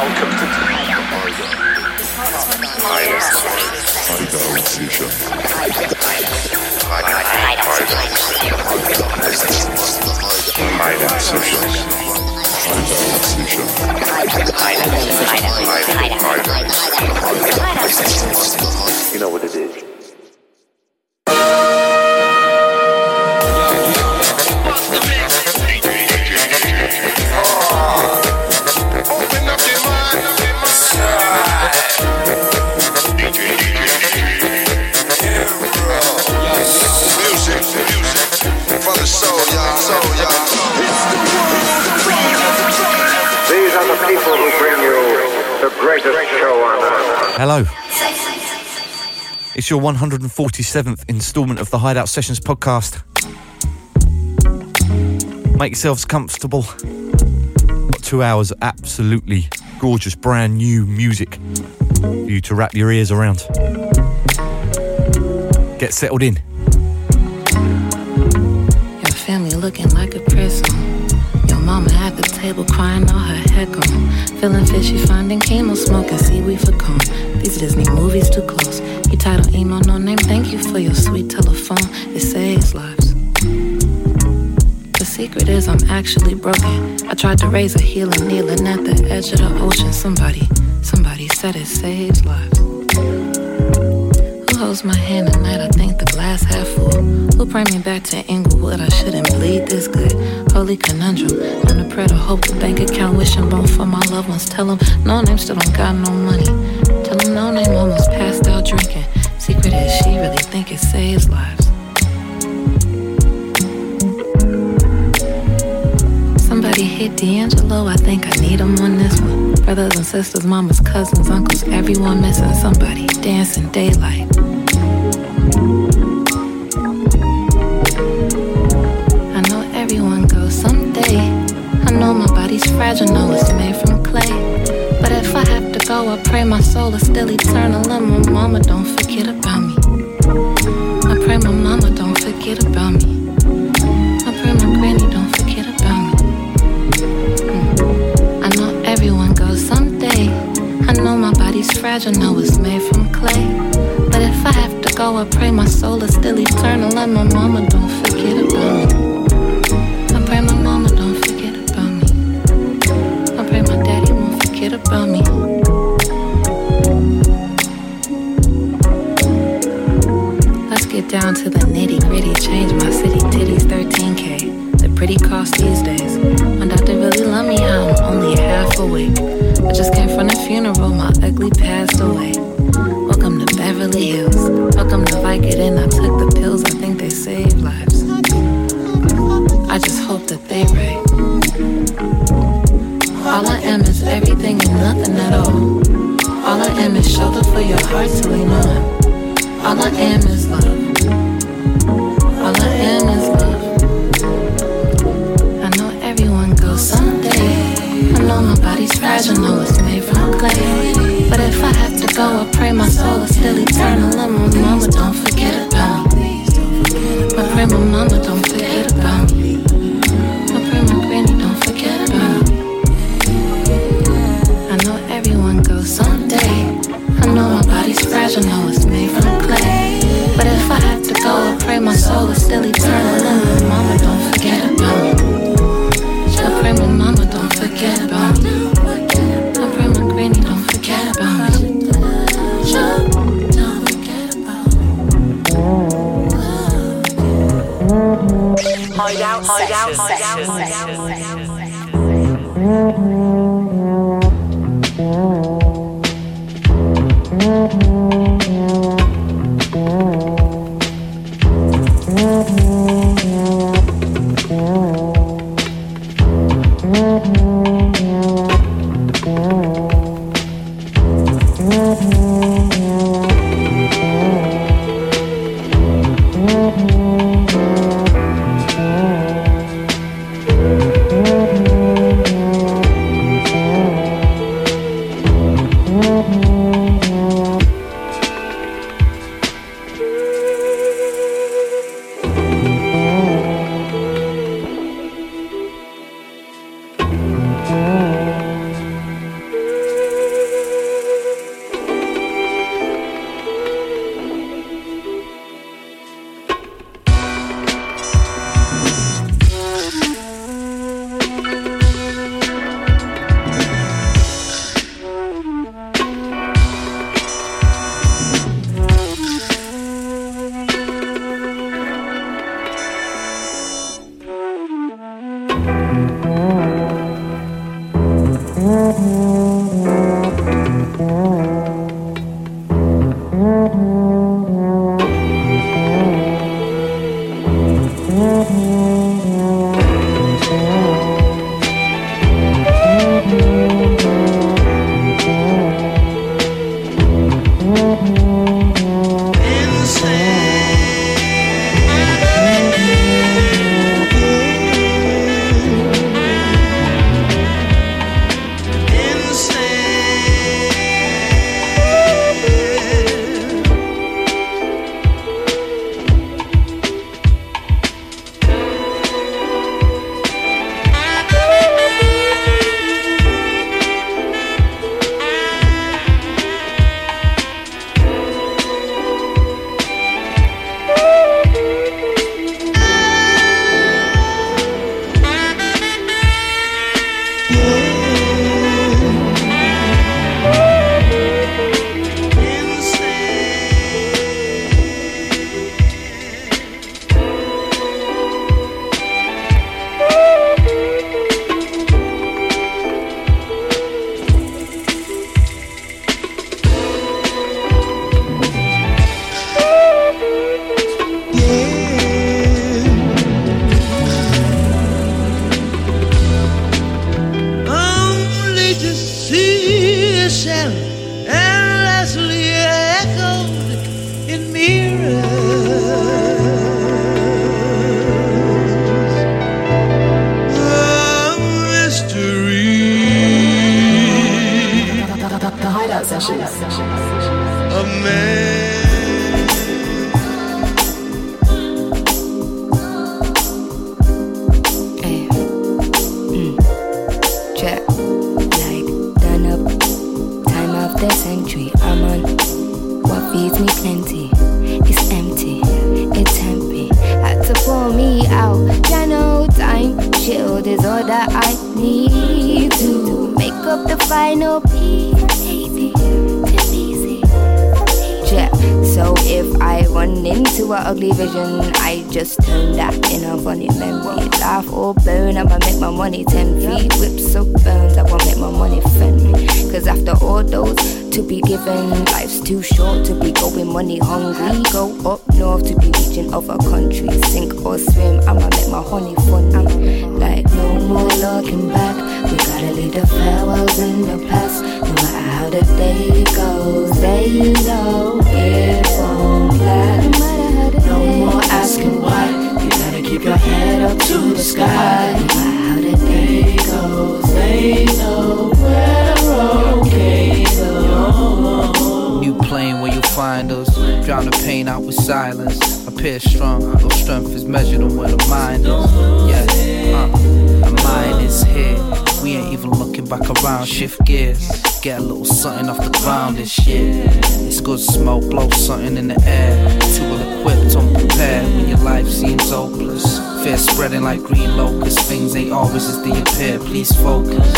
Welcome to You know what it is. Hello. It's your 147th instalment of the Hideout Sessions podcast. Make yourselves comfortable. Two hours of absolutely gorgeous, brand new music for you to wrap your ears around. Get settled in. Your family looking like a prison. Your mama at the table crying all her heck on. Feeling fishy, finding chemo, smoking seaweed for calm. These Disney movies too close. You title email, no name. Thank you for your sweet telephone. It saves lives. The secret is I'm actually broken. I tried to raise a healer kneeling at the edge of the ocean. Somebody, somebody said it saves lives. Holds my hand at night? I think the glass half full. Who bring me back to Inglewood? I shouldn't bleed this good. Holy conundrum. On the prayer to hope the bank account wishing bone for my loved ones. Tell them Noname still don't got no money. Tell them Noname almost passed out drinking. Secret is she really think it saves lives. Somebody hit D'Angelo, I think I need him on this one. Brothers and sisters, mamas, cousins, uncles, everyone missing somebody. Dancing daylight. I know everyone goes someday. I know my body's fragile, know it's made from clay. But if I have to go, I pray my soul is still eternal and my mama don't forget about me. I pray my mama don't forget about me. I pray my granny don't forget about me. Mm. I know everyone goes someday. I know my body's fragile, know it's made from clay. Go, I pray my soul is still eternal and my mama don't forget about me. I pray my mama don't forget about me. I pray my daddy won't forget about me. Let's get down to the nitty gritty. Change my city titties 13k. The pretty cost these days. My doctor really love me I'm only half awake. I just came from the funeral, my ugly passed away. To Beverly Hills. Welcome to Vicodin. I took the pills, I think they save lives. I just hope that they right. All I am is everything and nothing at all. All I am is shelter for your heart to lean on. All I am is love. All I am is love. I know everyone goes someday. I know my body's fragile, know it's made from clay. But if I have to go, I pray my soul is still eternal. And my mama don't forget about me. I pray my mama don't forget about me. I pray my granny don't forget about me. I know everyone goes someday. I know my body's fragile, know it's made from clay. But if I have to go, I pray my soul is still eternal. Hideout, hideout, all that I need to make up the final piece. Yeah. So if I run into an ugly vision, I just turn that in a funny memory. Laugh or burn, I'ma make my money ten feet. Whips up burns, I won't make my money fend me. Cause after all those to be given, life's too short to be going money hungry. Go up north to be reaching other countries. Sink or swim, I'ma make my honey funny. Like no more looking back. We gotta leave the farewells in the past. No matter how the day goes, they know it won't last. No more asking why. You gotta keep your head up to the sky. No matter how the day goes, they know we're okay though. New plane where you find us. Drown the pain out with silence. Appear strong, though strength is measured on where the mind is. Yeah, uh, the mind is here. We ain't even looking back around. Shift gears, get a little something off the ground this year. It's good smoke, blow something in the air. Too well equipped, unprepared when your life seems hopeless. Fear spreading like green locusts. Things ain't always as they appear. Please focus.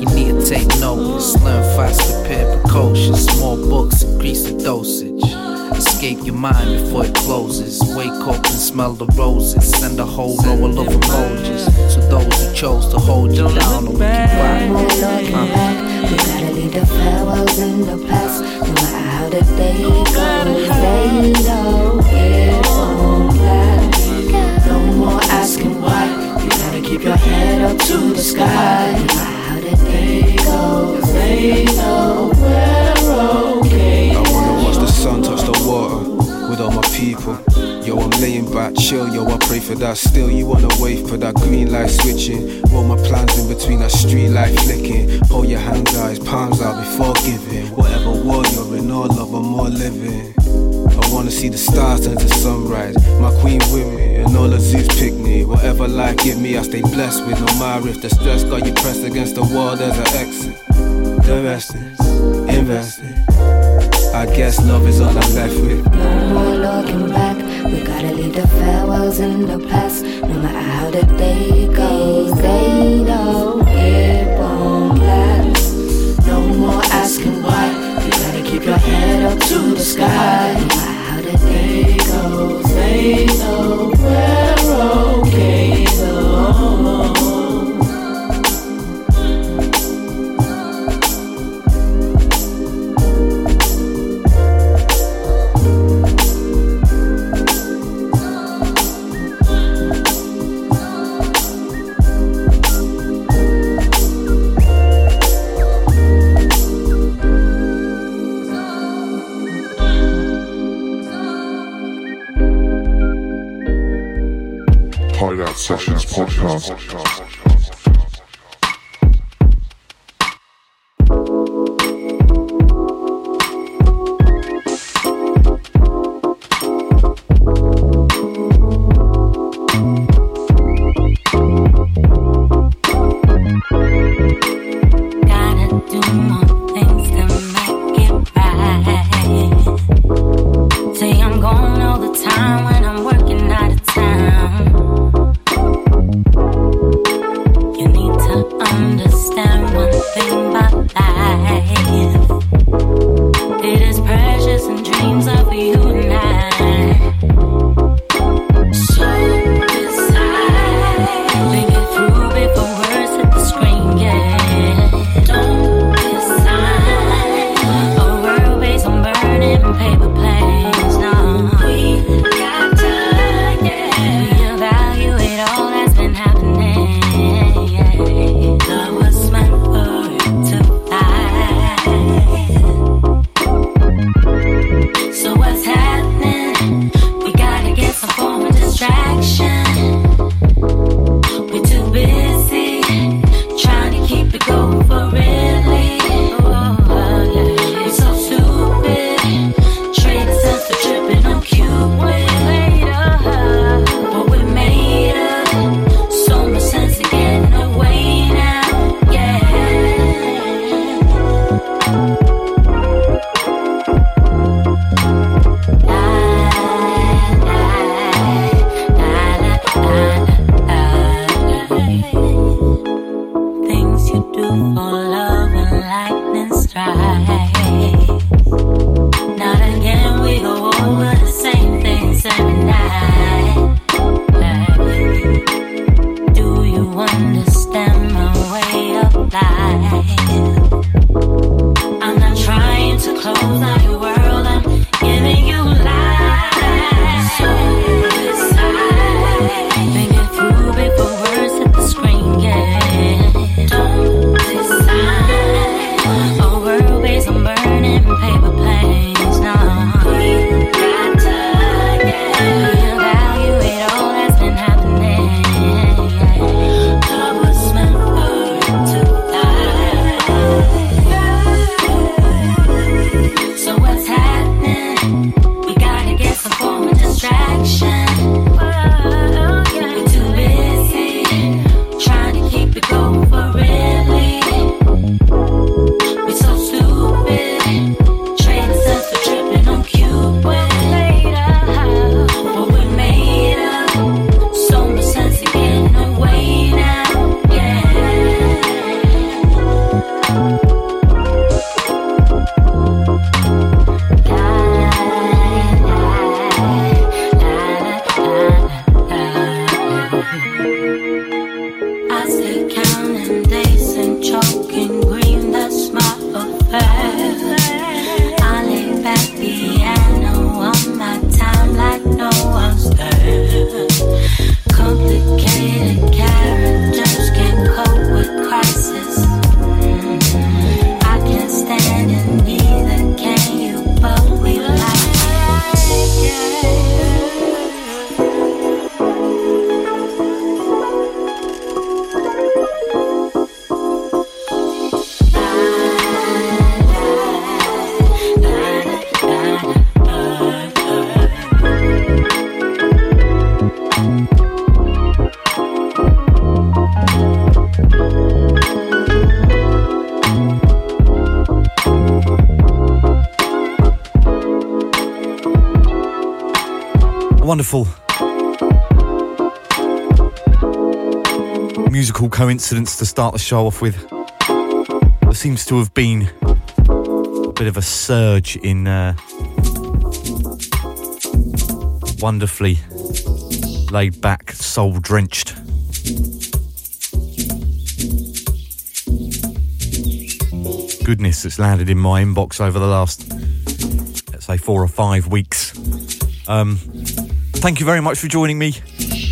You need to take notice, learn fast, prepare precocious. More books, increase the dosage. Escape your mind before it closes. Wake up and smell the roses. Send a whole row of love emojis to those who chose to hold you down or look you back. No more looking back. We gotta leave the farewells in the past. No matter how the day goes, they know it won't last. No more asking why. You gotta keep your head up to the sky. No matter how the day goes, they know we're okay. Water with all my people. Yo, I'm laying back, chill, yo, I pray for that. Still, you wanna wait for that green light switching. Roll my plans in between that street light flicking. Pull your hands out, palms out before giving. Whatever war you're in, all love, I'm all living. I wanna see the stars turn to sunrise. My queen with me, and all the Zeus pick me. Whatever life give me, I stay blessed with. No matter if the stress got you pressed against the wall, there's an exit. The rest is invested. I guess love is all I'm left with. No more looking back. We gotta leave the farewells in the past. No matter how the day goes, they know it won't last. No more asking why. You gotta keep your head up to the sky. No matter how the day goes, they know we're okay podcast. Musical coincidence to start the show off with. There seems to have been a bit of a surge in uh, wonderfully laid back, soul drenched. Goodness that's landed in my inbox over the last, let's say, four or five weeks. Um, thank you very much for joining me,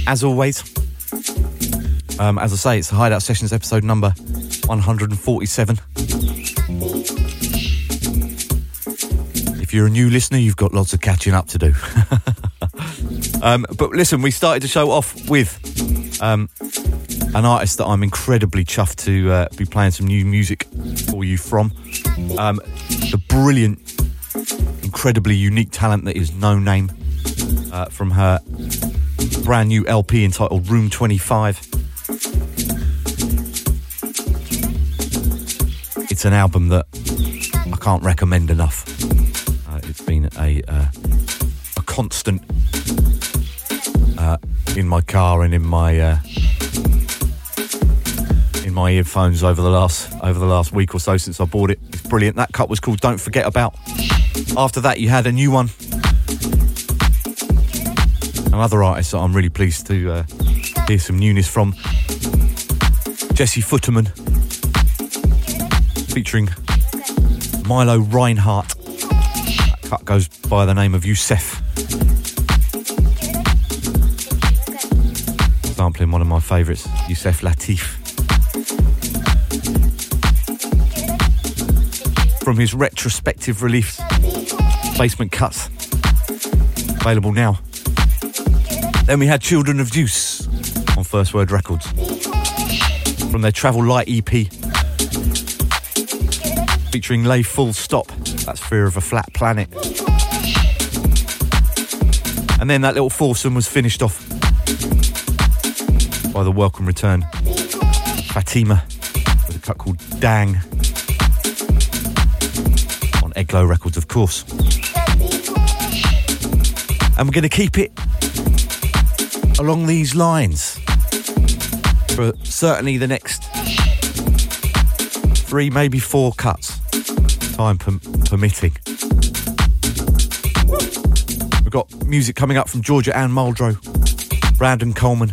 as always. Um, as I say, it's the Hideout Sessions episode number 147. If you're a new listener, you've got lots of catching up to do. um, but listen, we started the show off with Um, an artist that I'm incredibly chuffed to uh, be playing some new music for you from. Um, the brilliant, incredibly unique talent that is Noname uh, from her brand new LP entitled Room 25. It's an album that I can't recommend enough. Uh, it's been a uh, a constant uh, in my car and in my uh, in my earphones over the last over the last week or so since I bought it. It's brilliant. That cut was called "Don't Forget About." After that, you had a new one. Another artist that I'm really pleased to uh, hear some newness from, Jesse Futerman, featuring Milo Reinhardt. That cut goes by the name of Yusef. Sampling one of my favourites, Yusef Lateef. From his retrospective release, Basement Cuts. Available now. Then we had Children of Zeus on First Word Records. From their Travel Light EP. Featuring LayFullStop. That's Fear of a Flat Planet. And then that little foursome was finished off by the welcome return. Fatima with a cut called Dang. On Eglo Records, of course. And we're going to keep it along these lines for certainly the next three, maybe four cuts, time per- permitting. We've got music coming up from Georgia Anne Muldrow, Brandon Coleman,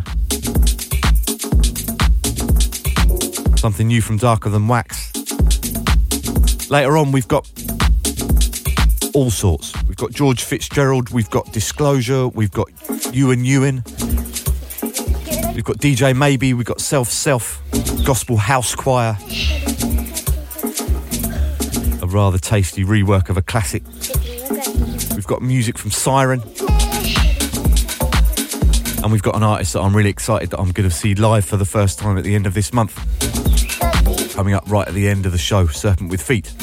something new from Darker Than Wax. Later on, we've got all sorts. We've got George Fitzgerald, we've got Disclosure, we've got Ewan Ewan, we've got DJ Maybe, we've got Self Self, Gospel House Choir, a rather tasty rework of a classic. We've got music from Sieren. And we've got an artist that I'm really excited that I'm going to see live for the first time at the end of this month. Coming up right at the end of the show, Serpent with Feet.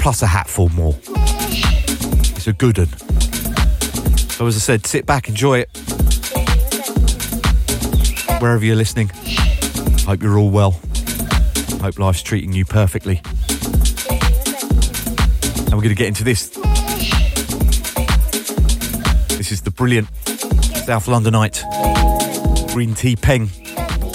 Plus a hatful more. It's a good one. So, as I said, sit back, enjoy it. Wherever you're listening, hope you're all well. Hope life's treating you perfectly. And we're going to get into this. This is the brilliant South Londonite Greentea Peng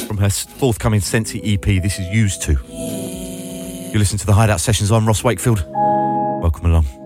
from her forthcoming Sensi EP. This is Used To. You listen to the Hideout Sessions. I'm Ross Wakefield. Welcome along.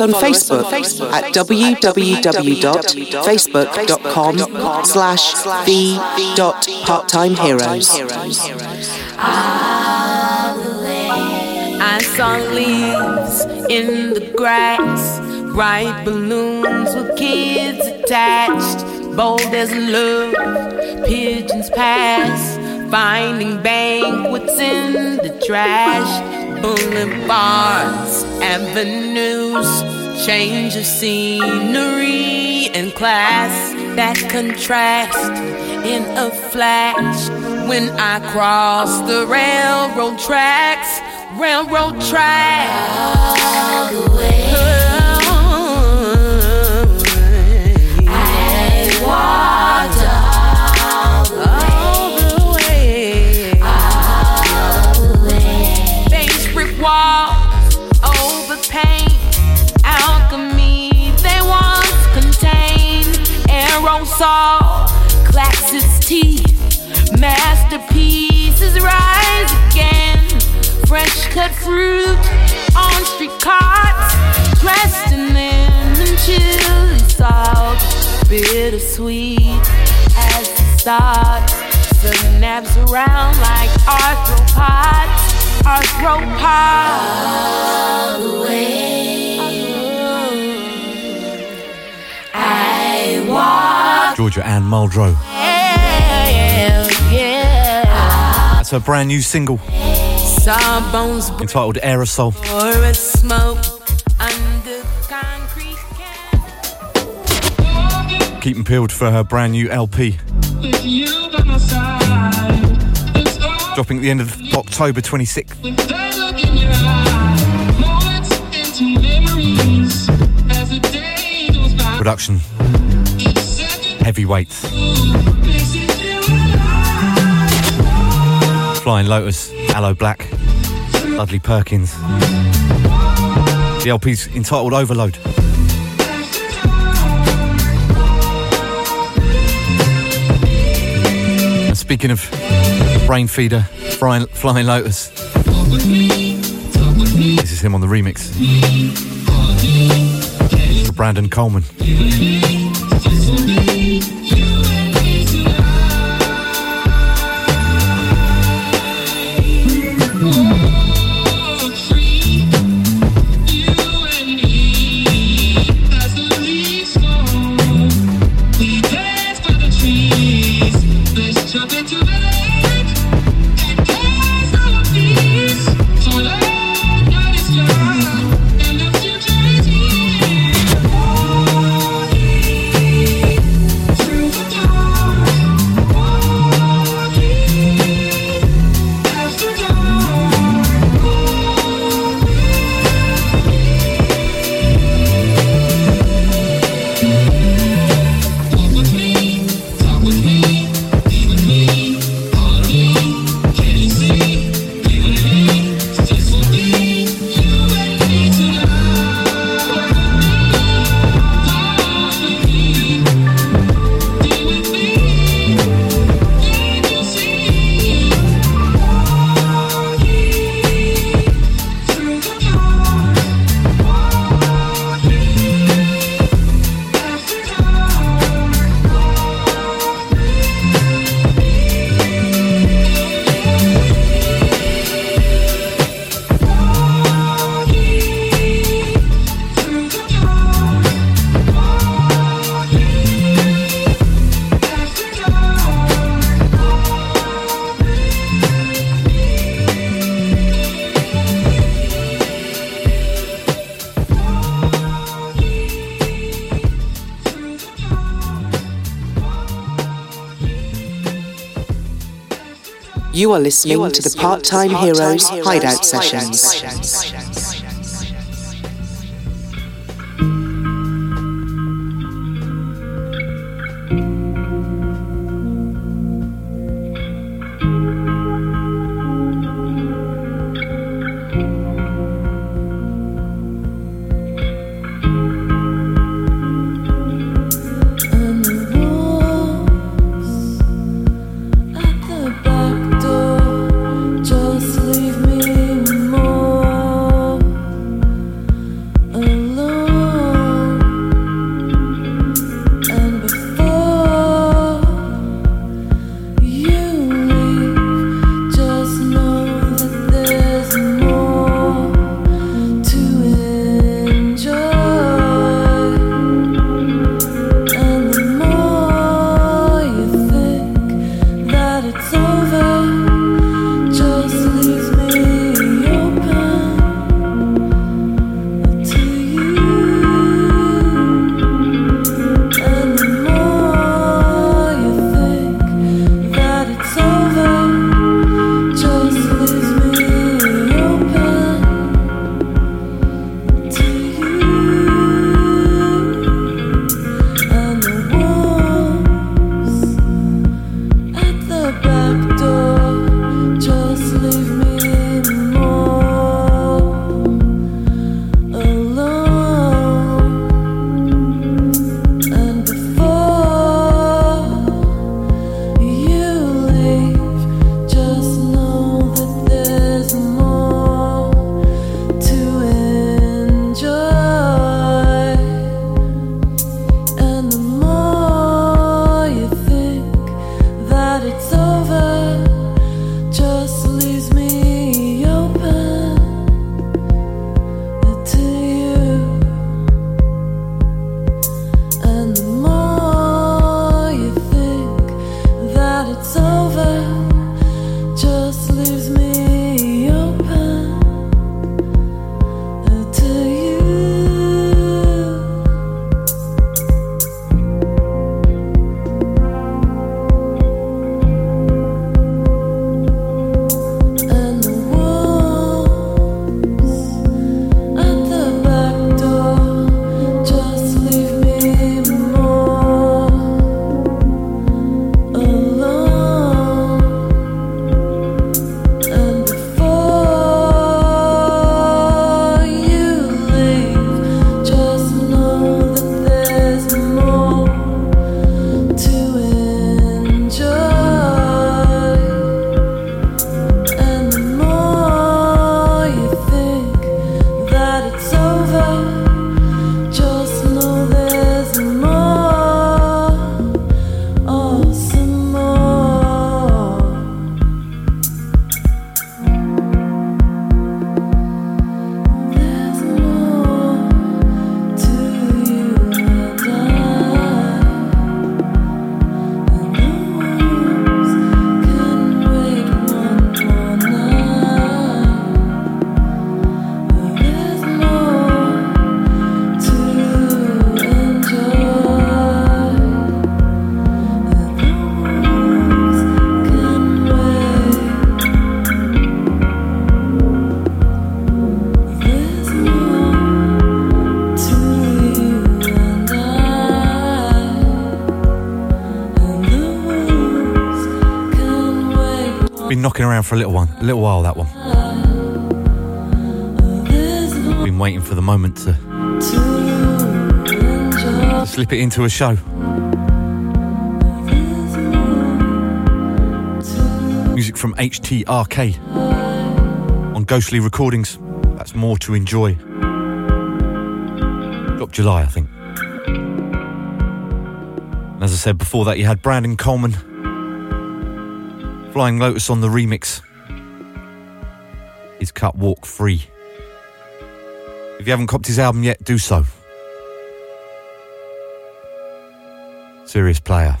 Us on Facebook, at www.facebook.com slash the.parttimeheroes. I saw leaves in the grass, bright balloons with kids attached, bold as love, pigeons pass, finding banquets in the trash, boulevards, avenues, change of scenery and class that contrast in a flash when I cross the railroad tracks, railroad tracks. All the way. Aerosol clacks its teeth. Masterpieces rise again. Fresh cut fruit on street carts. Dressed in lemon chili salt. Bittersweet as it starts. Synapse around like arthropods. Arthropods. All the way. Georgia Anne Muldrow. That's her brand new single entitled Aerosol. or a smoke under concrete. Keep them peeled for her brand new LP. Dropping at the end of October 26th. Production. Heavyweights. Flying Lotus, Aloe Blacc, Dudley Perkins. The LP's entitled Overload. And speaking of Brainfeeder, Flying, Flying Lotus, this is him on the remix. Brandon Coleman. You are listening to the Part Time Heroes Hideout Sessions. For a little one, a little while that one. Been waiting for the moment to, to slip it into a show. Music from HTRK on Ghostly Recordings. That's more to enjoy. Drop July, I think. And as I said before that, you had Brandon Coleman, Flying Lotus on the remix. is cut Walk Free. If you haven't copped his album yet, do so. Serious player.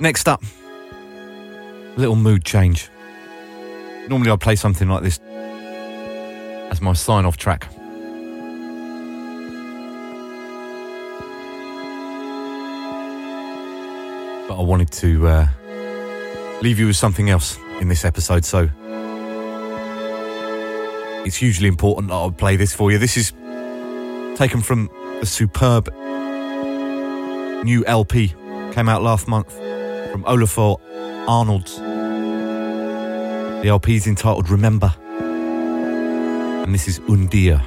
Next up, little mood change. Normally I play something like this as my sign off track. But I wanted to uh, leave you with something else in this episode. So it's hugely important that I play this for you. This is taken from a superb new LP came out last month from Ólafur Arnalds. The LP is entitled Remember, and this is undir.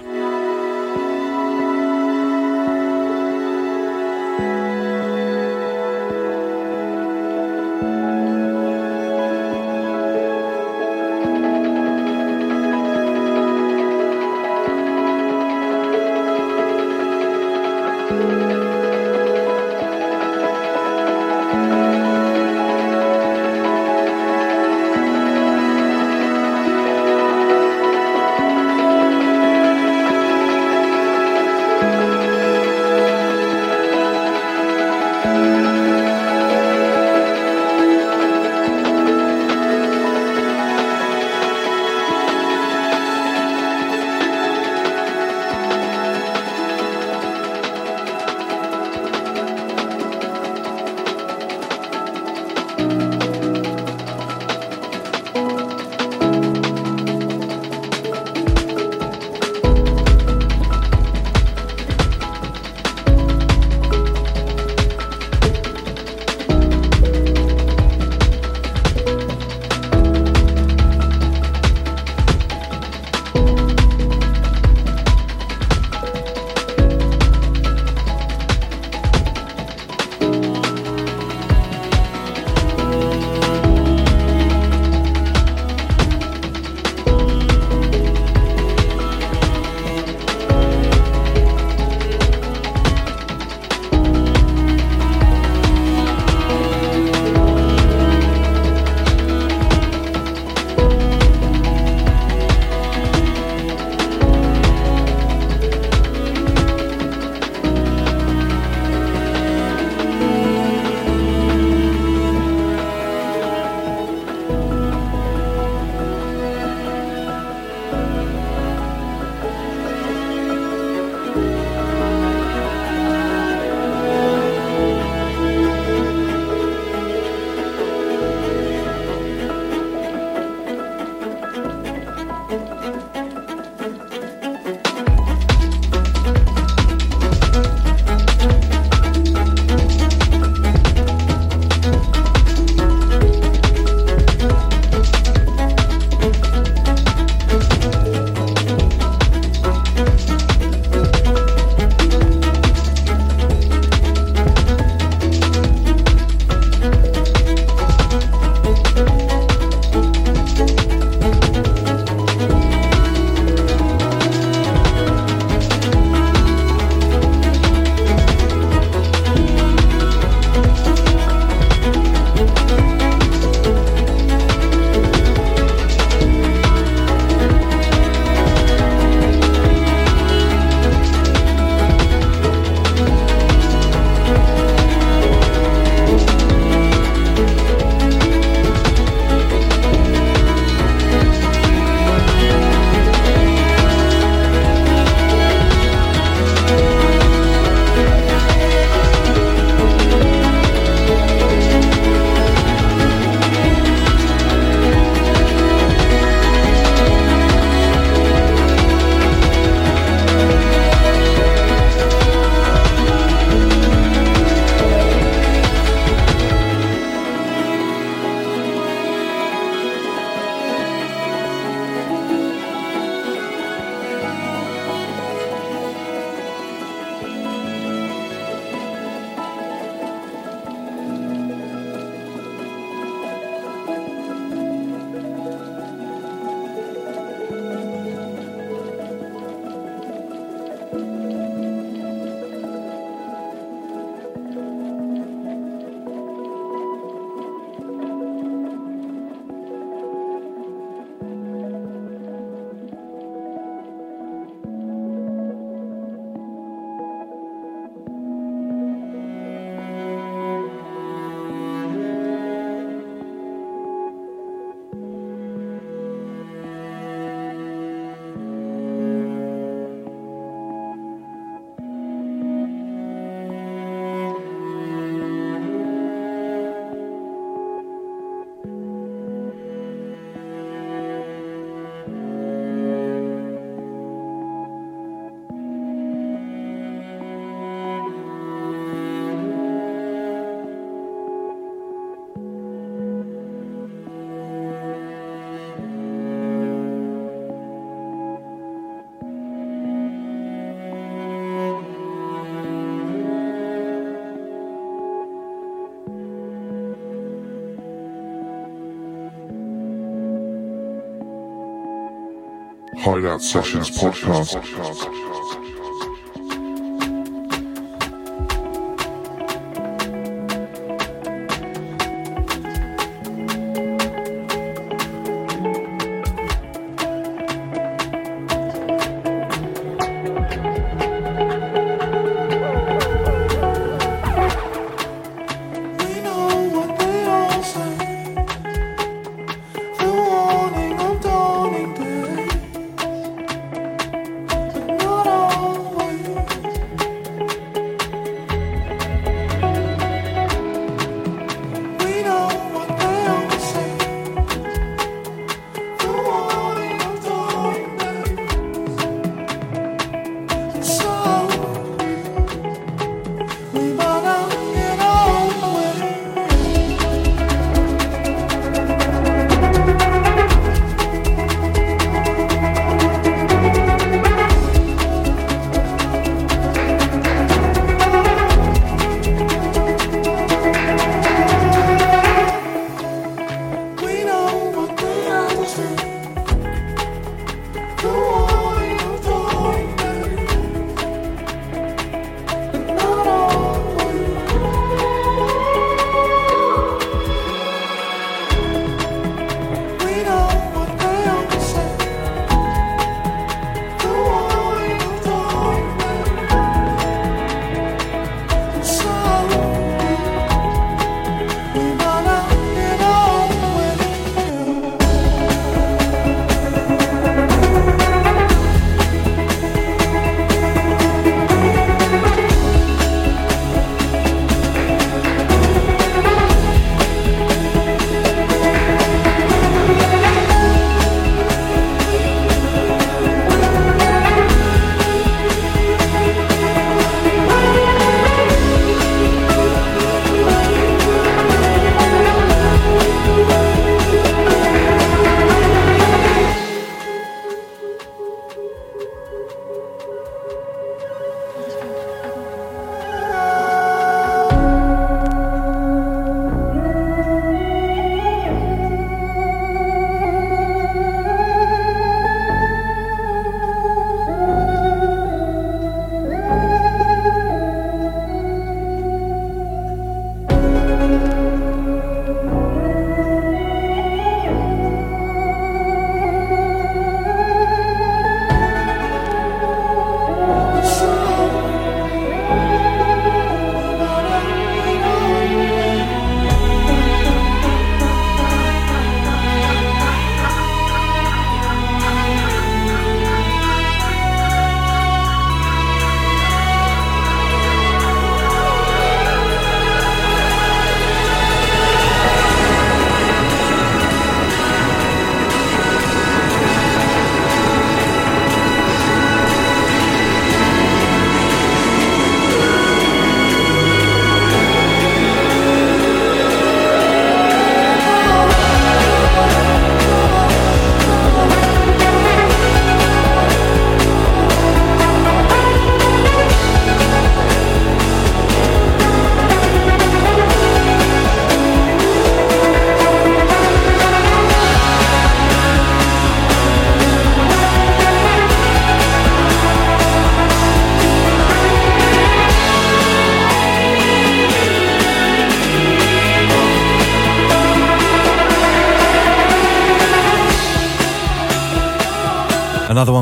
Hideout Sessions podcast.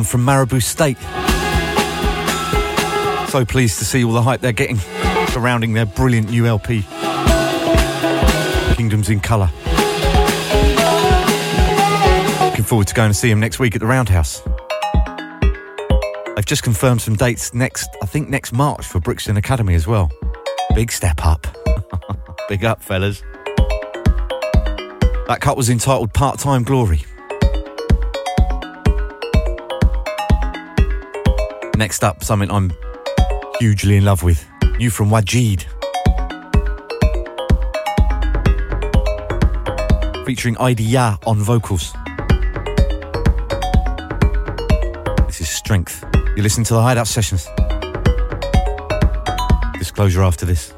From Maribou State. So pleased to see all the hype they're getting surrounding their brilliant new LP, Kingdoms in Colour. Looking forward to going to see them next week at the Roundhouse. They've just confirmed some dates next, I think next March for Brixton Academy as well. Big step up. Big up, fellas. That cut was entitled Part Time Glory. Next up, something I'm hugely in love with. New from Waajeed. Featuring Ideeyah on vocals. This is Strength. You listen to the Hideout Sessions. Disclosure after this.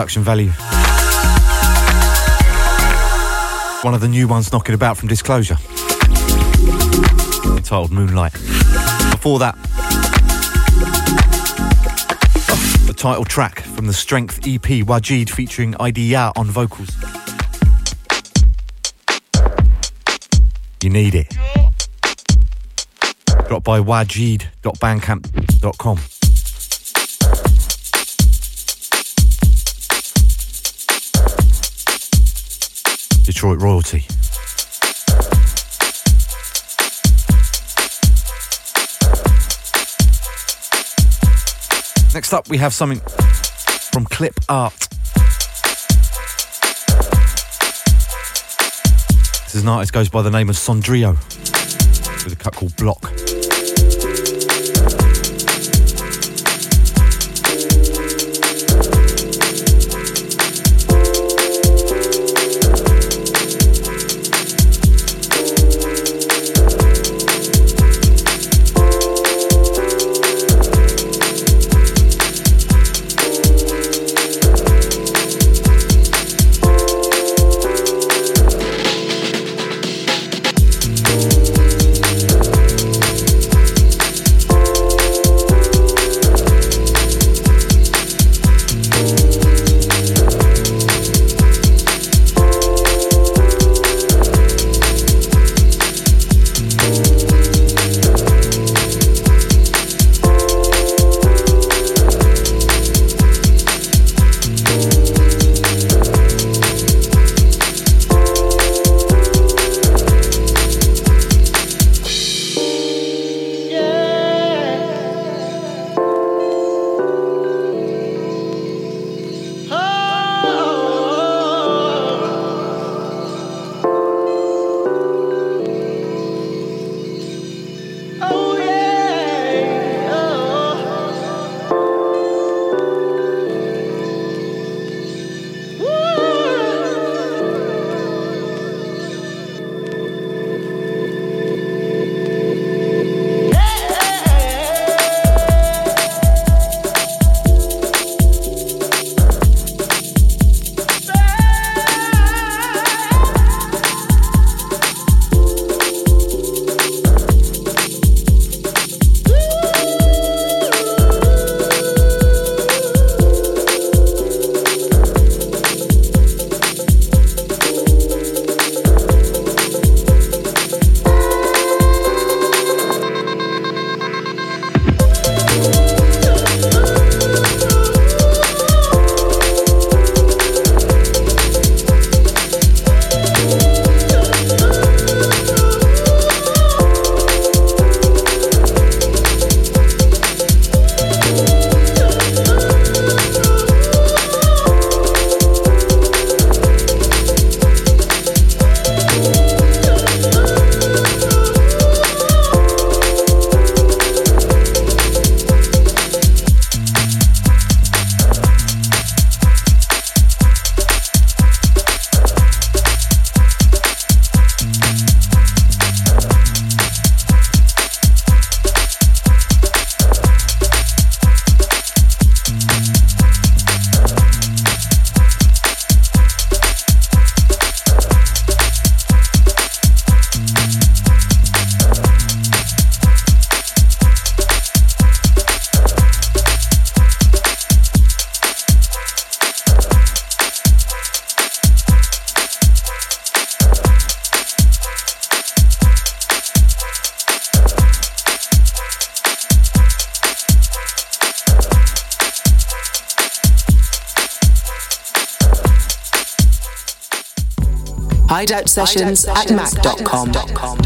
Production value. One of the new ones knocking about from Disclosure. Entitled Moonlight. Before that, the title track from the Strength EP Waajeed featuring Ideeyah on vocals. You need it. Drop by waajeed.bandcamp.com. Detroit royalty. Next up, we have something from Clip Art. This is an artist goes by the name of Sondrio with a cut called Block. Hideout Sessions at Mac.com.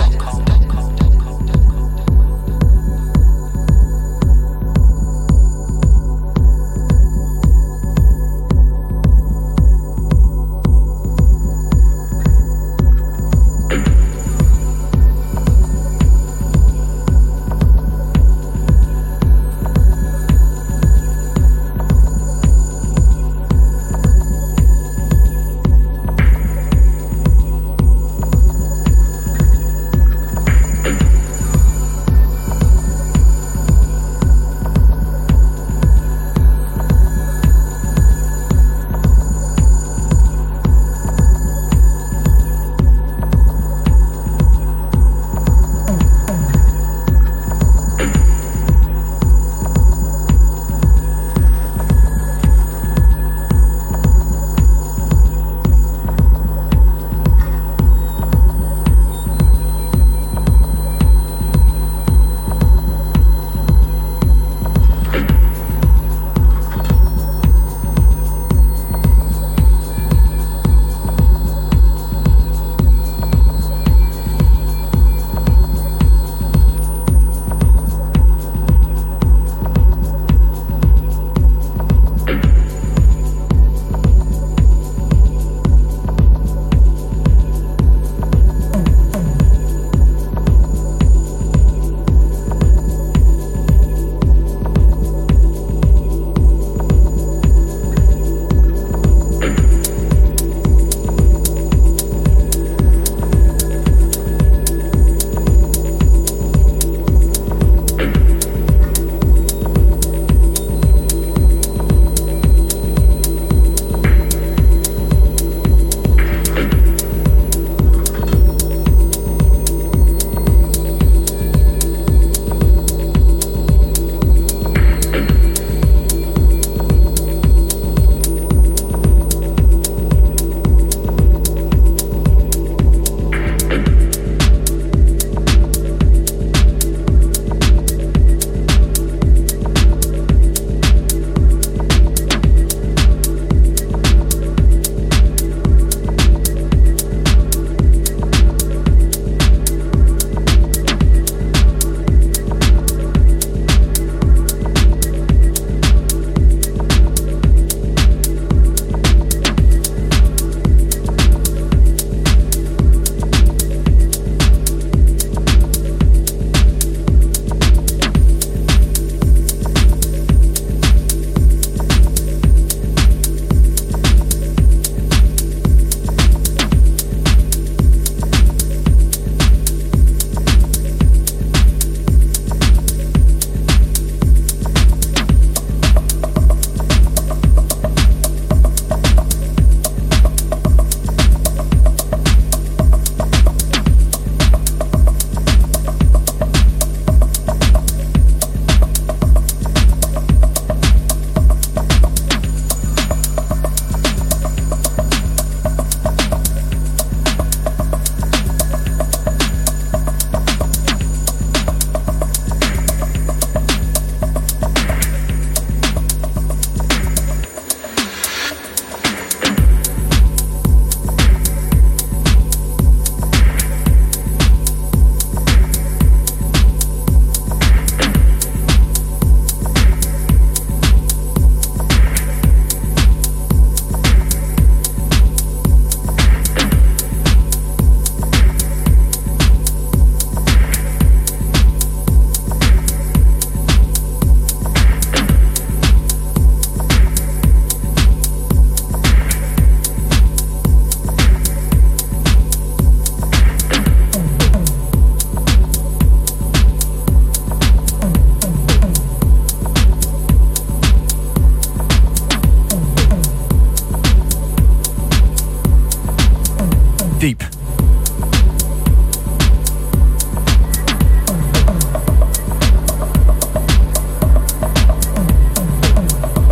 deep.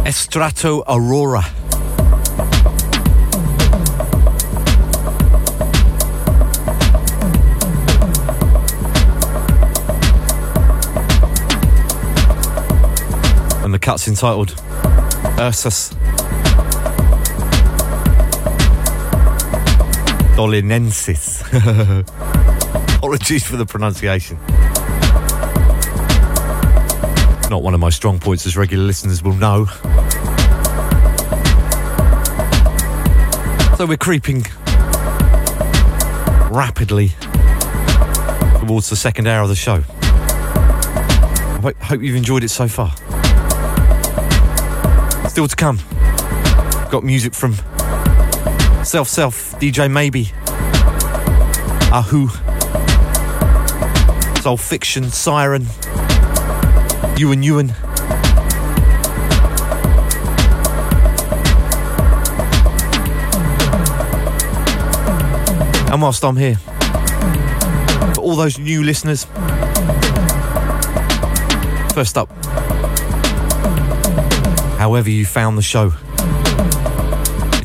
Estrato Aurora. And the cat's entitled Ursus Dolinensis. Apologies for the pronunciation. Not one of my strong points, as regular listeners will know. So we're creeping rapidly towards the second hour of the show. I hope you've enjoyed it so far. Still to come. Got music from Self Self, DJ Maybe, Ahu, Soul Fiction, Sieren, Ewan Ewan. And whilst I'm here, for all those new listeners, first up, however you found the show,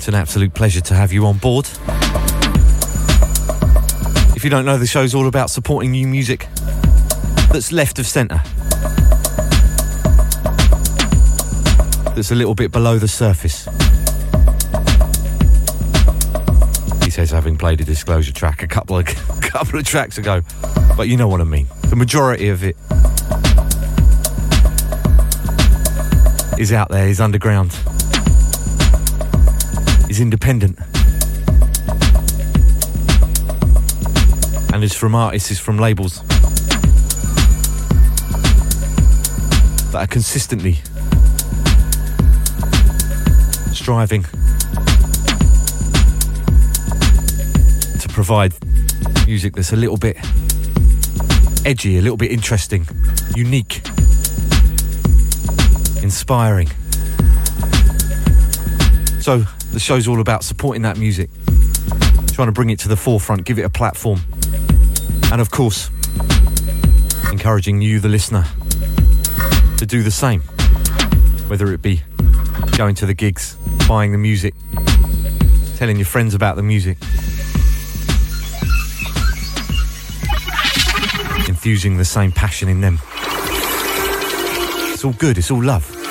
it's an absolute pleasure to have you on board. If you don't know, the show's all about supporting new music that's left of centre. That's a little bit below the surface. He says, having played a disclosure track a couple of couple of tracks ago, but you know what I mean. The majority of it is out there, is underground, is independent, and it's from artists, is from labels that are consistently striving to provide music that's a little bit edgy, a little bit interesting, unique, inspiring. So the show's all about supporting that music, trying to bring it to the forefront, give it a platform, and of course, encouraging you, the listener, to do the same, whether it be going to the gigs, buying the music, telling your friends about the music, infusing the same passion in them. It's all good, it's all love.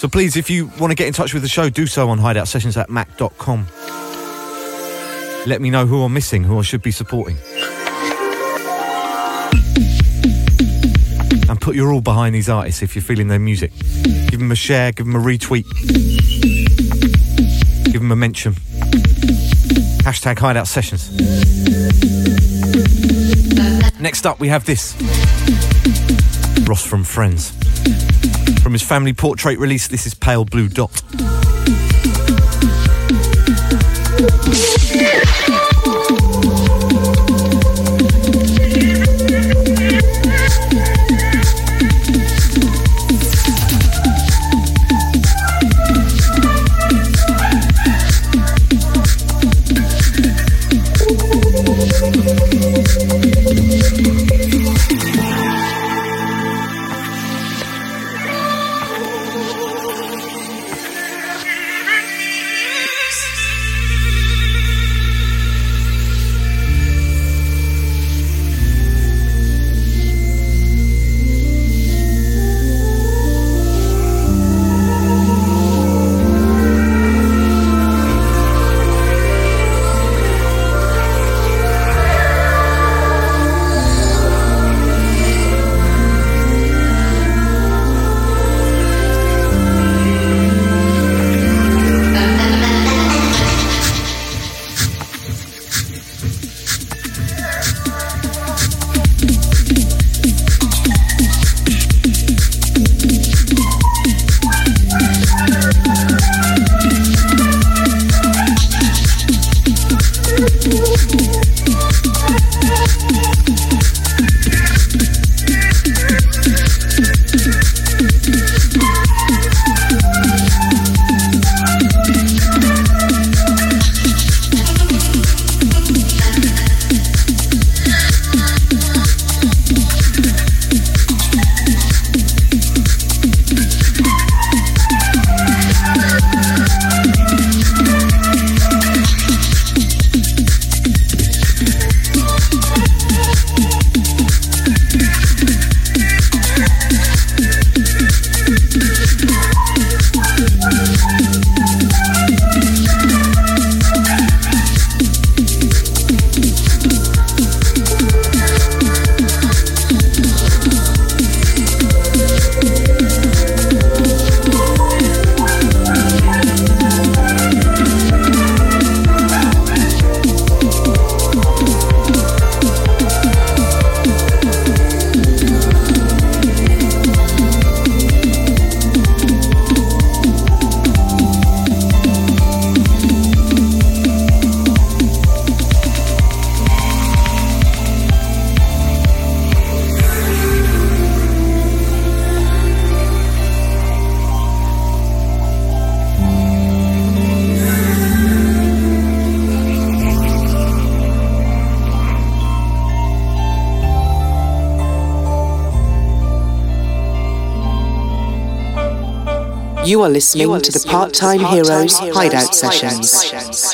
So please, if you want to get in touch with the show, do so on hideout sessions at mac.com. Let me know who I'm missing, who I should be supporting. And put your all behind these artists if you're feeling their music. Give them a share, give them a retweet, give them a mention. Hashtag hideout sessions. Next up, we have this Ross from Friends. From his family portrait release, this is Pale Blue Dot. You are listening to the Part Time Heroes Hideout Sessions.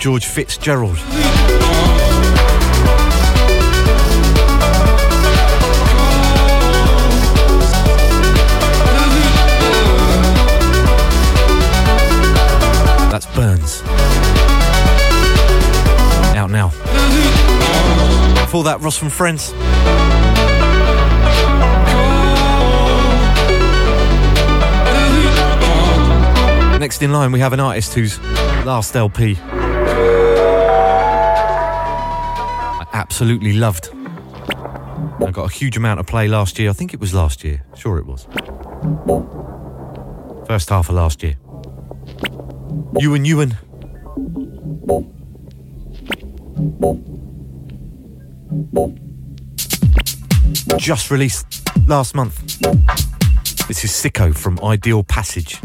George Fitzgerald. That's Burns. Out now. Before that, Ross from Friends. Next in line, we have an artist whose last LP absolutely loved. I got a huge amount of play last year. I think it was last year. Sure, it was. First half of last year. Ewan Ewan. Just released last month. This is Sicko from Ideal Passage.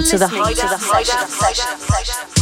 Listening, to the Hideout Session.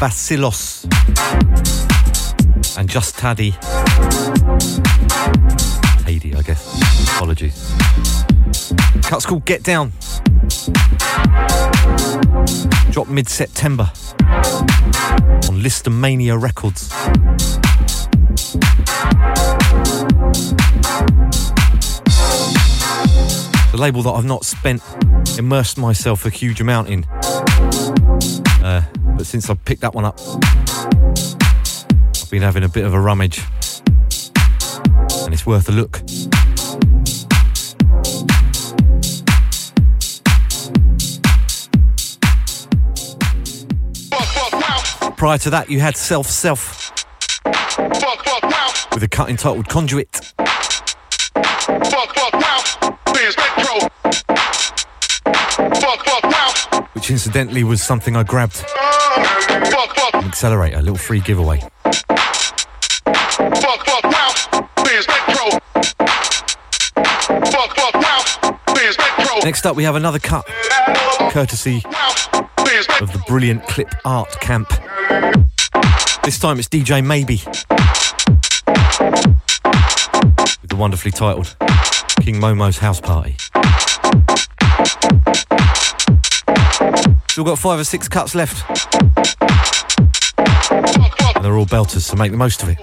Vasilos and Just Taddy. Hady, I guess. Apologies. Cut's called Get Down. Drop mid September on Listomania Records. The label that I've not spent, immersed myself a huge amount in. But since I picked that one up, I've been having a bit of a rummage. And it's worth a look. Prior to that, you had Self Self with a cut entitled Conduit. Which incidentally was something I grabbed. An accelerator, a little free giveaway. Next up, we have another cut, courtesy of the brilliant Clip Art Camp. This time it's DJ Maybe. With the wonderfully titled King Momo's House Party. Still got five or six cuts left. And they're all belters, so make the most of it.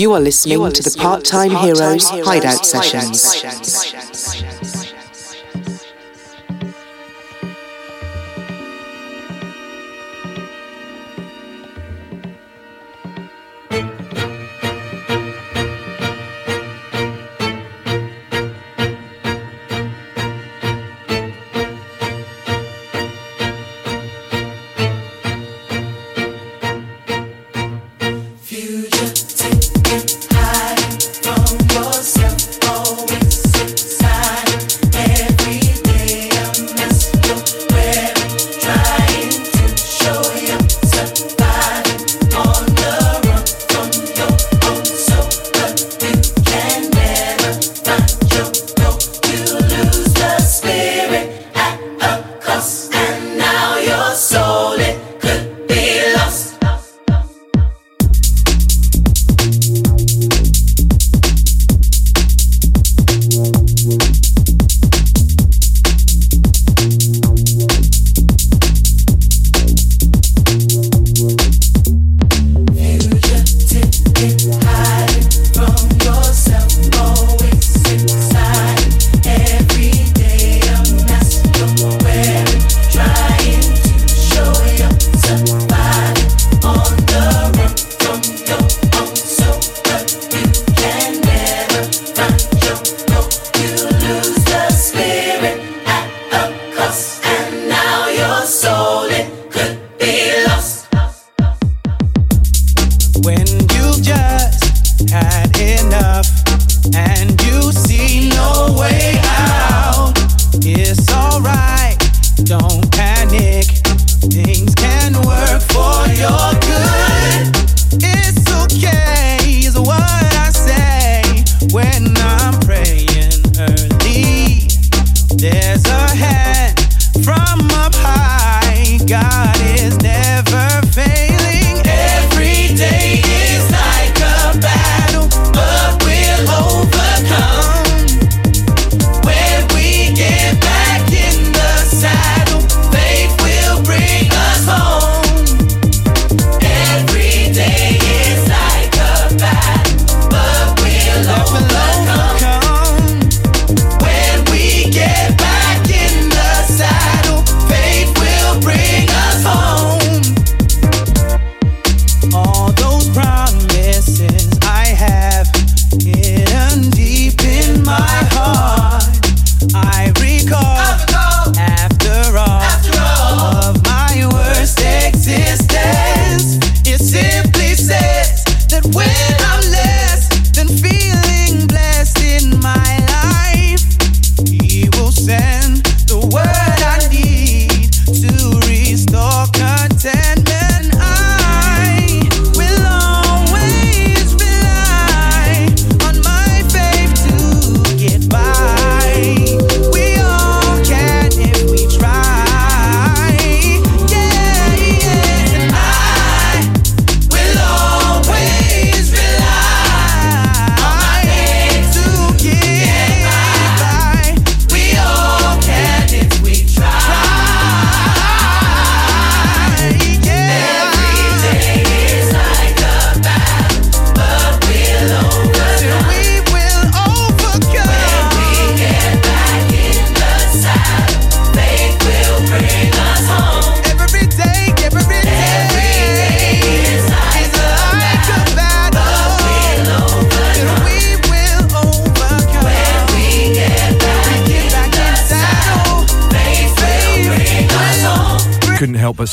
You are listening, you are listening to the Part Time Heroes Hideout Sessions.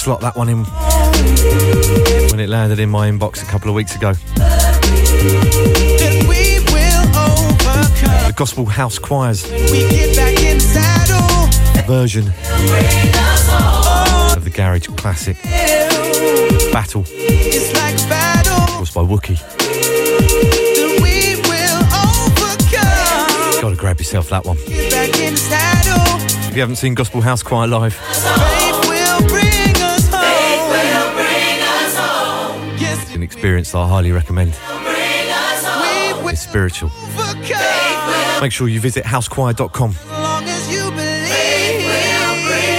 slot that one in when it landed in my inbox a couple of weeks ago. The Gospel House Choirs version of the Garage classic Battle. Of course, by Wookie. Gotta grab yourself that one. If you haven't seen Gospel House Choir live, experience that I highly recommend. It's spiritual. Make sure you visit housechoir.com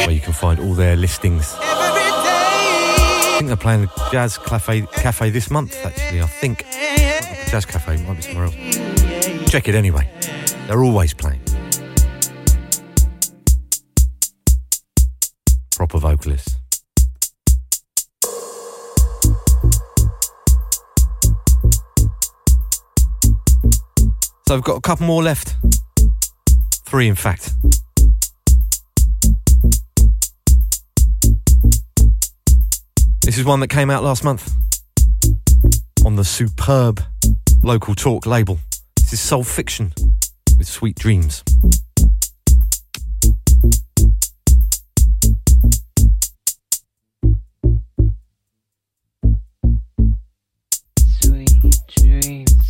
where you can find all their listings. I think they're playing the Jazz Cafe, Cafe this month, actually. I think. Jazz Cafe, might be somewhere else. Check it anyway. They're always playing. Couple more left. Three, in fact. This is one that came out last month on the superb local talk label. This is Soul Fiction with Sweet Dreams.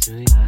So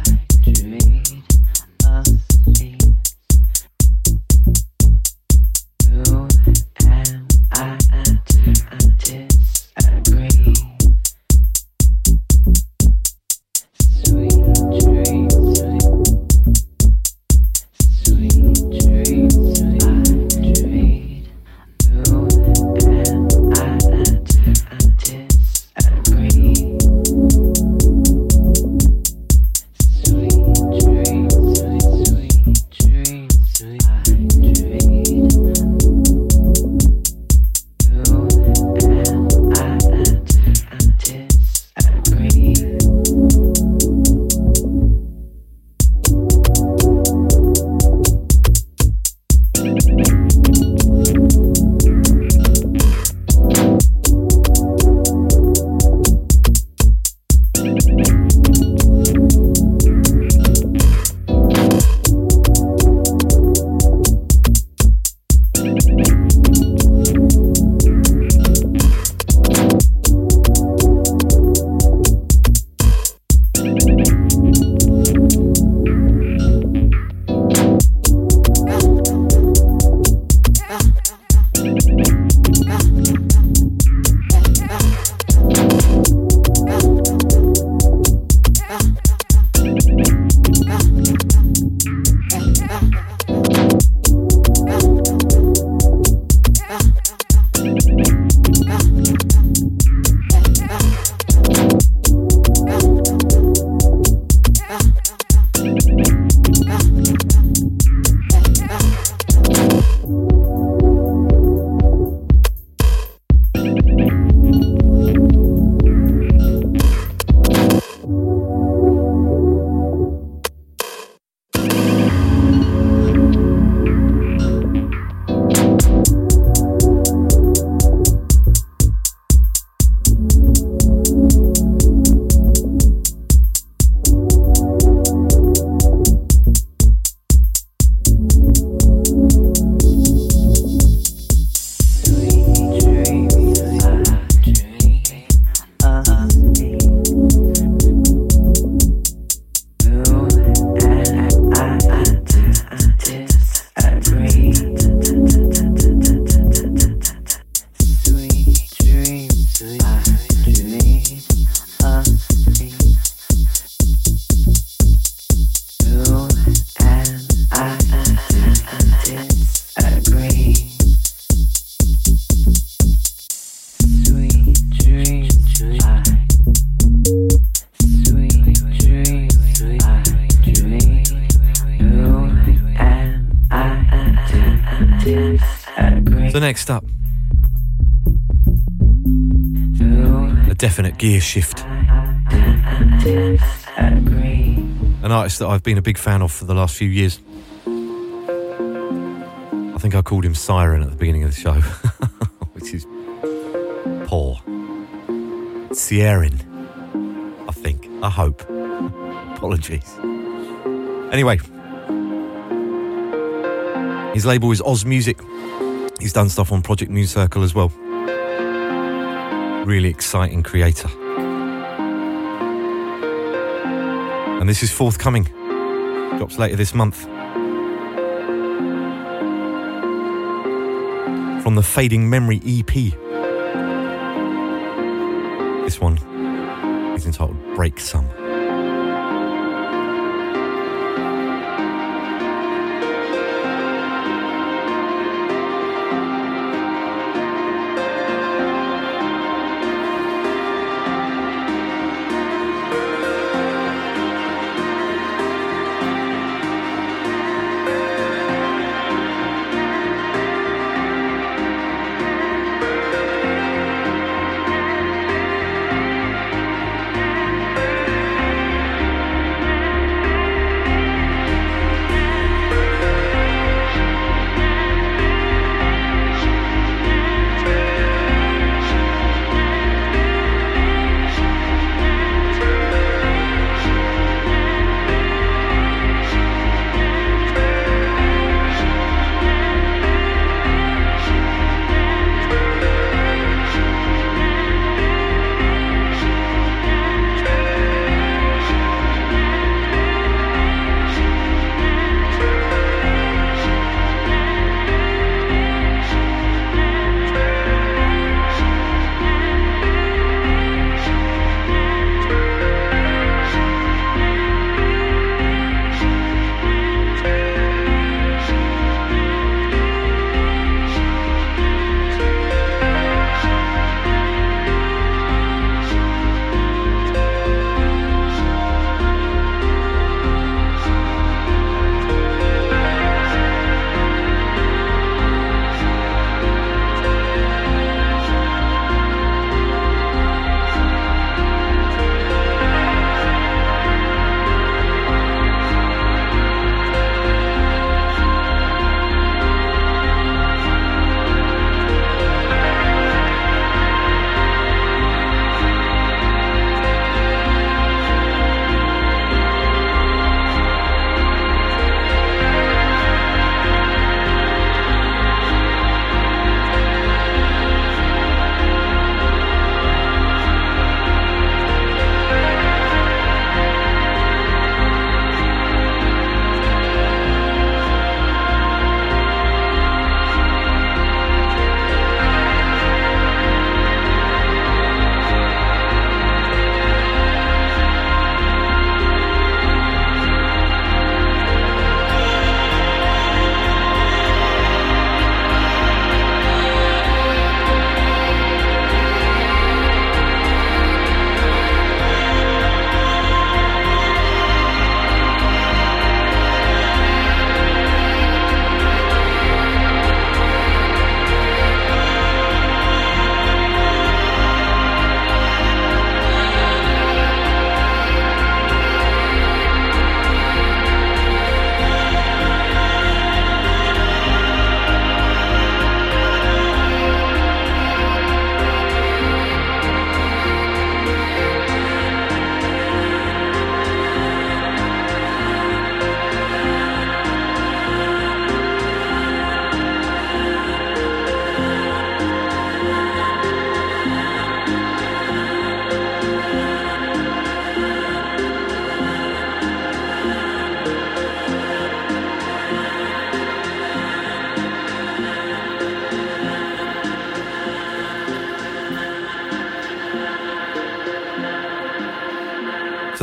artist that I've been a big fan of for the last few years. I think I called him Siren at the beginning of the show, which is poor. Sieren, I think. I hope. Apologies. Anyway, his label is Oz Music. He's done stuff on Project Moon Circle as well. Really exciting creator. And this is forthcoming. Drops later this month. From the Fading Memory EP. This one is entitled Break Some.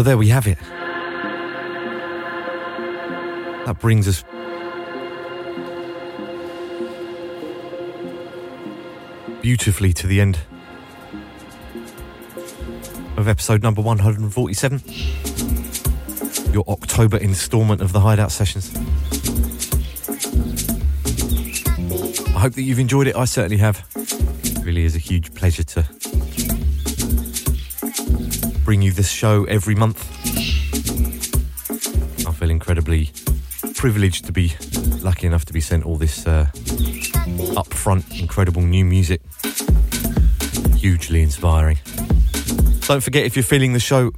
There we have it. That brings us beautifully to the end of episode number 147. Your October instalment of the Hideout Sessions. I hope that you've enjoyed it. I certainly have. It really is a huge pleasure to show every month. I feel incredibly privileged to be lucky enough to be sent all this uh, upfront, incredible new music. Hugely inspiring. Don't forget if you're feeling the show,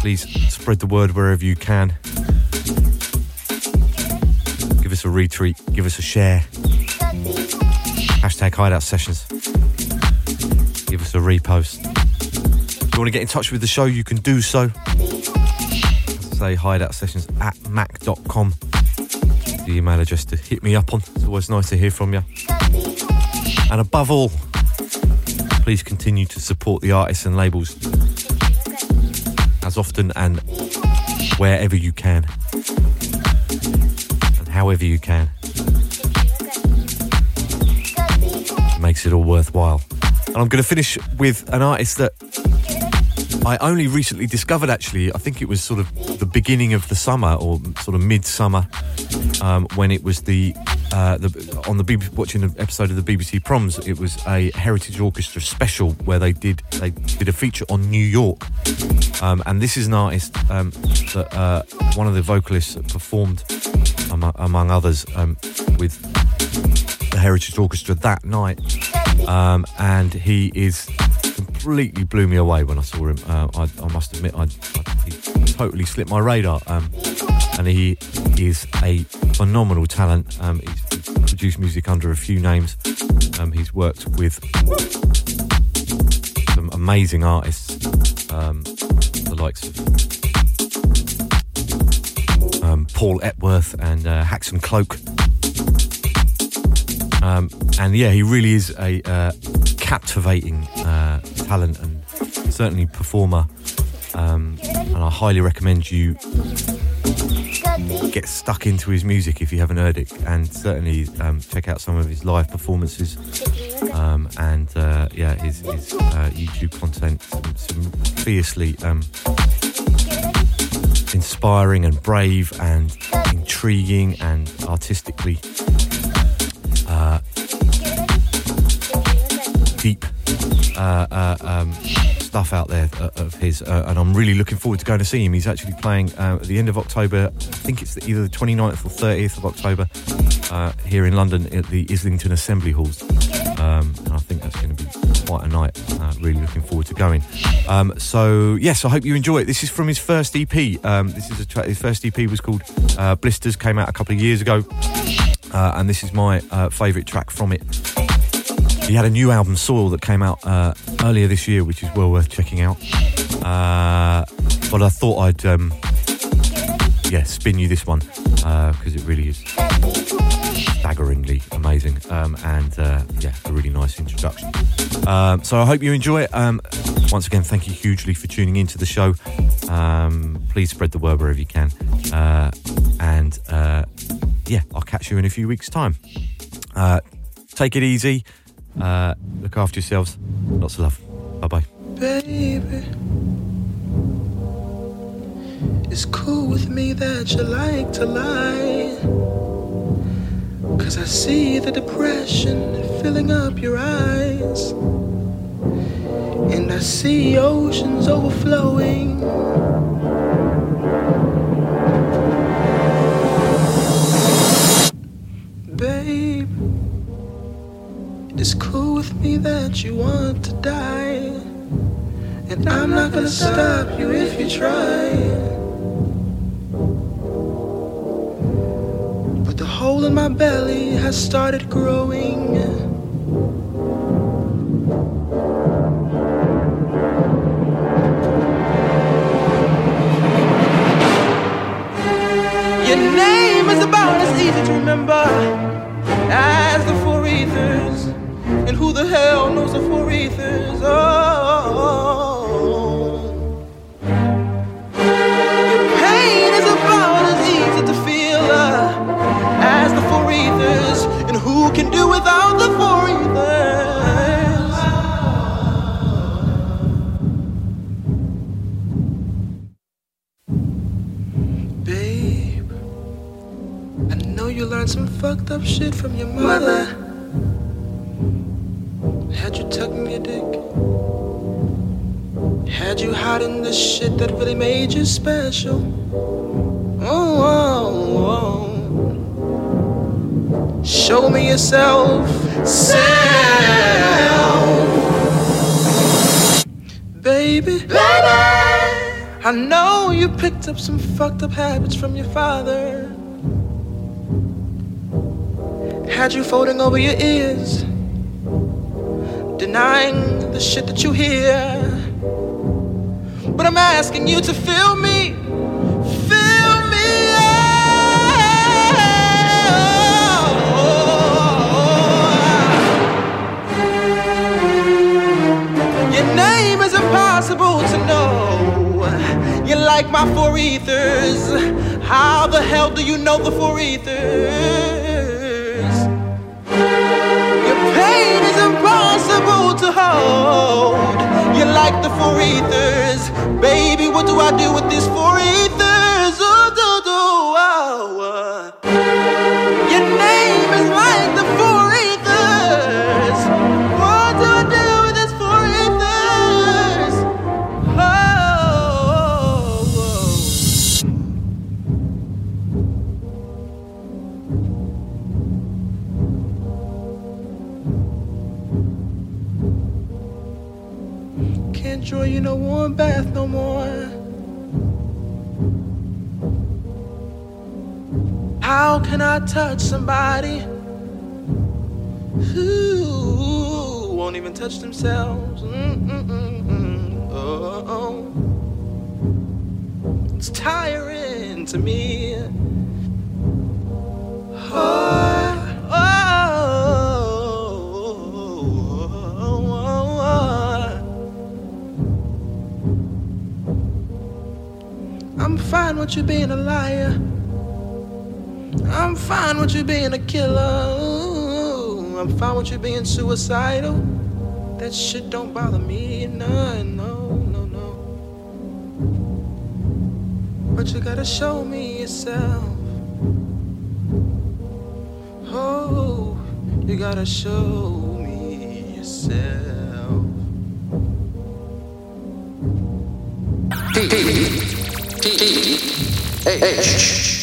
please spread the word wherever you can. Give us a retweet, give us a share. Hashtag hideout sessions. Give us a repost. You want to get in touch with the show, you can do so. Say hideout sessions at mac.com. The email address to hit me up on. It's always nice to hear from you. And above all, please continue to support the artists and labels as often and wherever you can and however you can. It makes it all worthwhile. And I'm going to finish with an artist that I only recently discovered actually. I think it was sort of the beginning of the summer or sort of midsummer um, when it was the, uh, the on the BBC, watching an episode of the BBC Proms. It was a Heritage Orchestra special where they did they did a feature on New York, um, and this is an artist um, that uh, one of the vocalists performed among, others um, with the Heritage Orchestra that night, um, and he is completely blew me away when I saw him. Uh, I, I must admit, I, I, totally slipped my radar. Um, and he is a phenomenal talent. Um, he's, he's produced music under a few names. Um, he's worked with some amazing artists, um, the likes of um, Paul Epworth and uh, Haxan Cloak. Um, and yeah, he really is a uh, captivating uh, talent and certainly performer. Um, and I highly recommend you get stuck into his music if you haven't heard it, and certainly um, check out some of his live performances. Um, and uh, yeah, his, his uh, YouTube content, some, some fiercely um, inspiring and brave and intriguing and artistically uh, deep uh, uh, um, stuff out there uh, of his, uh, and I'm really looking forward to going to see him. He's actually playing uh, at the end of October. I think it's either the 29th or 30th of October here in London at the Islington Assembly Halls, um, and I think that's going to be quite a night. Really looking forward to going. Um, so yes, I hope you enjoy it. This is from his first EP. Um, this is a his first EP was called Blisters. Came out a couple of years ago, uh, and this is my uh, favourite track from it. He had a new album, Soil, that came out uh, earlier this year, which is well worth checking out. Uh, but I thought I'd, um, yeah, spin you this one because it really is staggeringly amazing um, and uh, yeah, a really nice introduction. Um, so I hope you enjoy it. Um, once again, thank you hugely for tuning into the show. Um, please spread the word wherever you can. Uh, and uh, yeah, I'll catch you in a few weeks' time. Uh, take it easy. Uh, look after yourselves. Lots of love. Bye bye. Baby, it's cool with me that you like to lie. Cause I see the depression filling up your eyes. And I see oceans overflowing. Babe, it's cool with me that you want to die. And I'm not gonna stop you if you try. But the hole in my belly has started growing. Your name is about as easy to remember as the four ethers. And who the hell knows the four ethers? Oh. Pain is about as easy to feel uh, as the four ethers. And who can do without the four ethers? Babe, I know you learned some fucked up shit from your mother. Had you hiding the shit that really made you special? Oh, oh, oh. Show me yourself. Self. Baby. Baby. I know you picked up some fucked up habits from your father. Had you folding over your ears, denying the shit that you hear. But I'm asking you to feel me, feel me. oh. Your name is impossible to know. You like my four ethers. How the hell do you know the four ethers? Your pain is impossible to hold. You like the four ethers. Baby, what do I do with this four ethers? How can I touch somebody who won't even touch themselves? Oh, it's tiring to me. Oh, oh, oh. I'm fine with you being a liar. I'm fine with you being a killer. I'm fine with you being suicidal. That shit don't bother me none. No, no, no. But you gotta show me yourself. Oh, you gotta show me yourself. T T T H